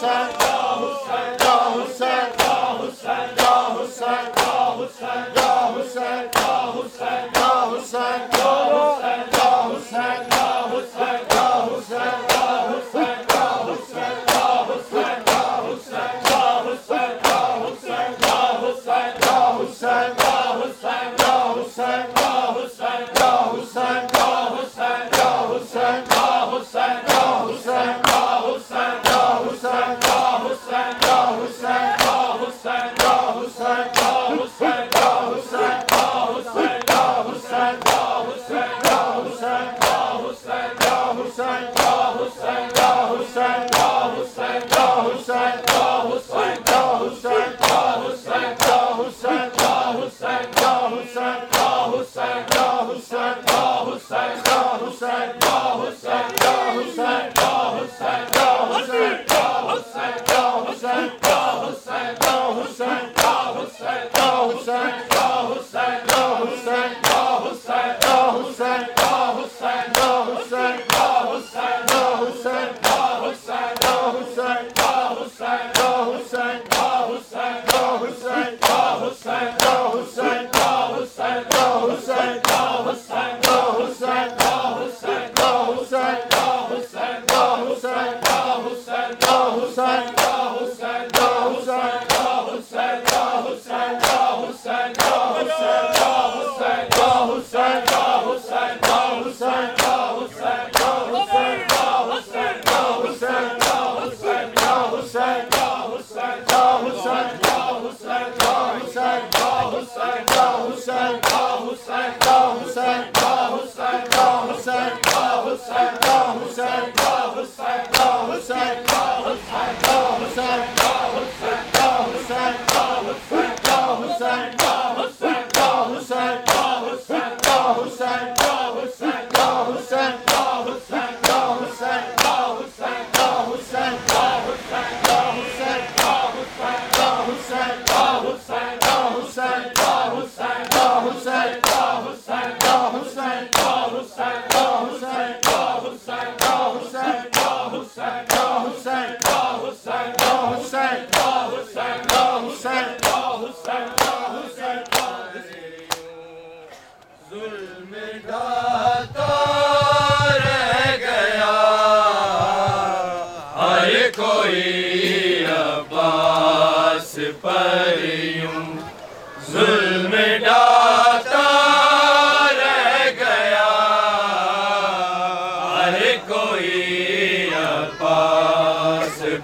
Sir Hussain Thank you.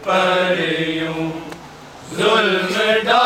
پر یوں ظلم ڈال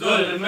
ظلم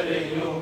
عباس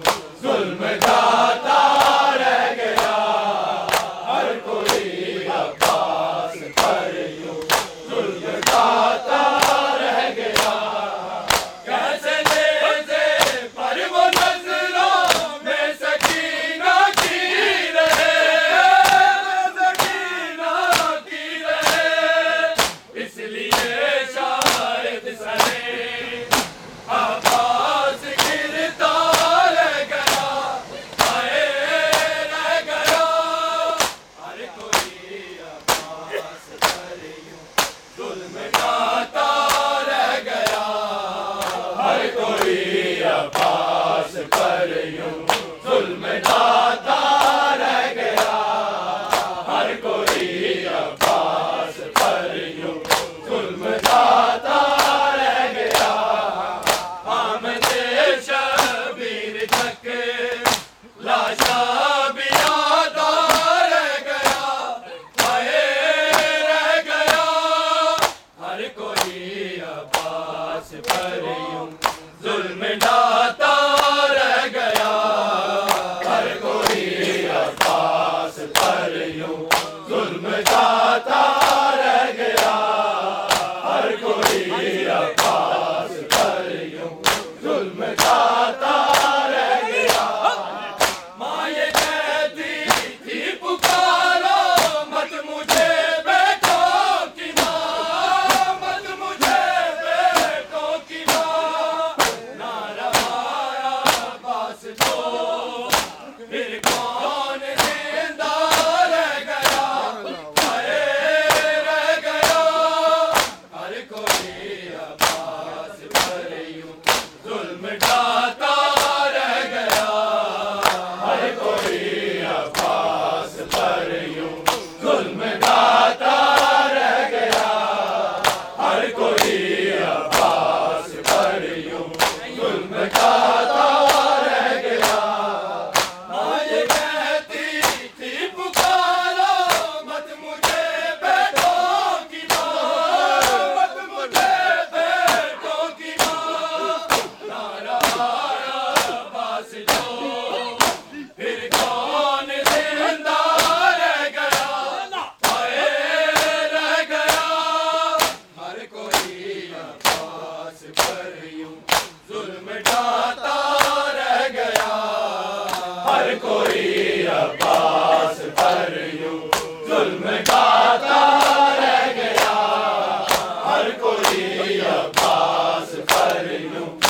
پر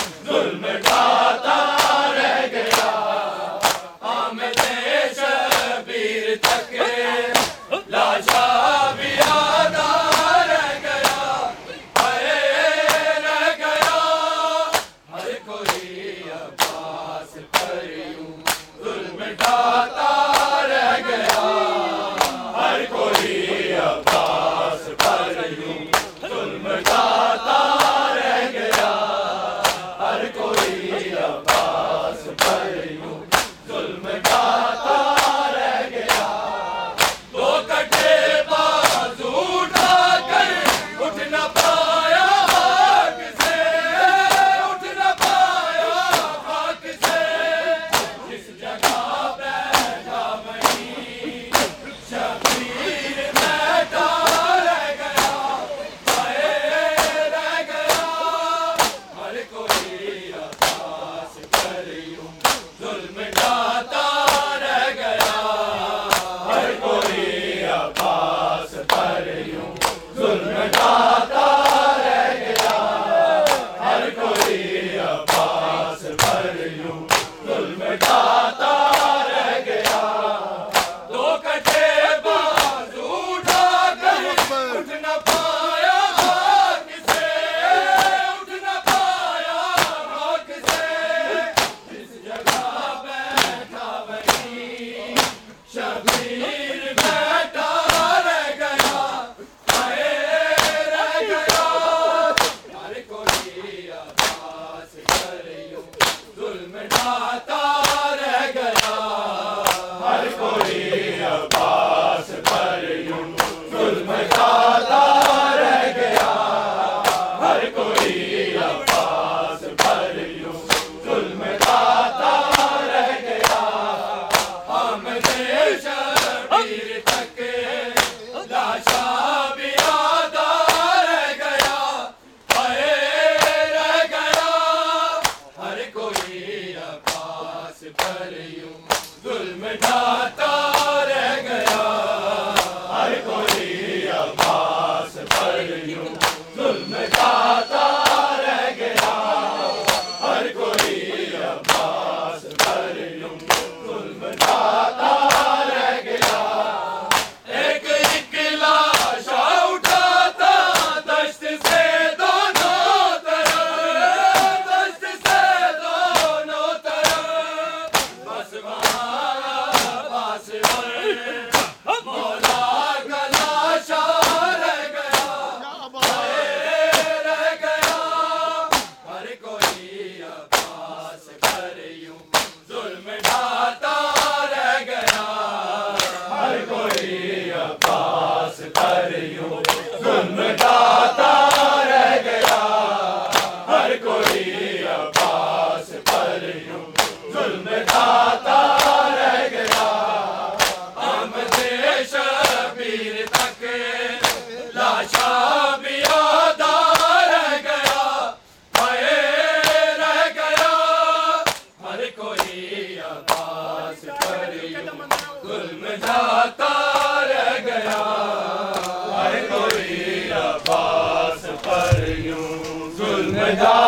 ظلم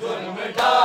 ظلم ڈال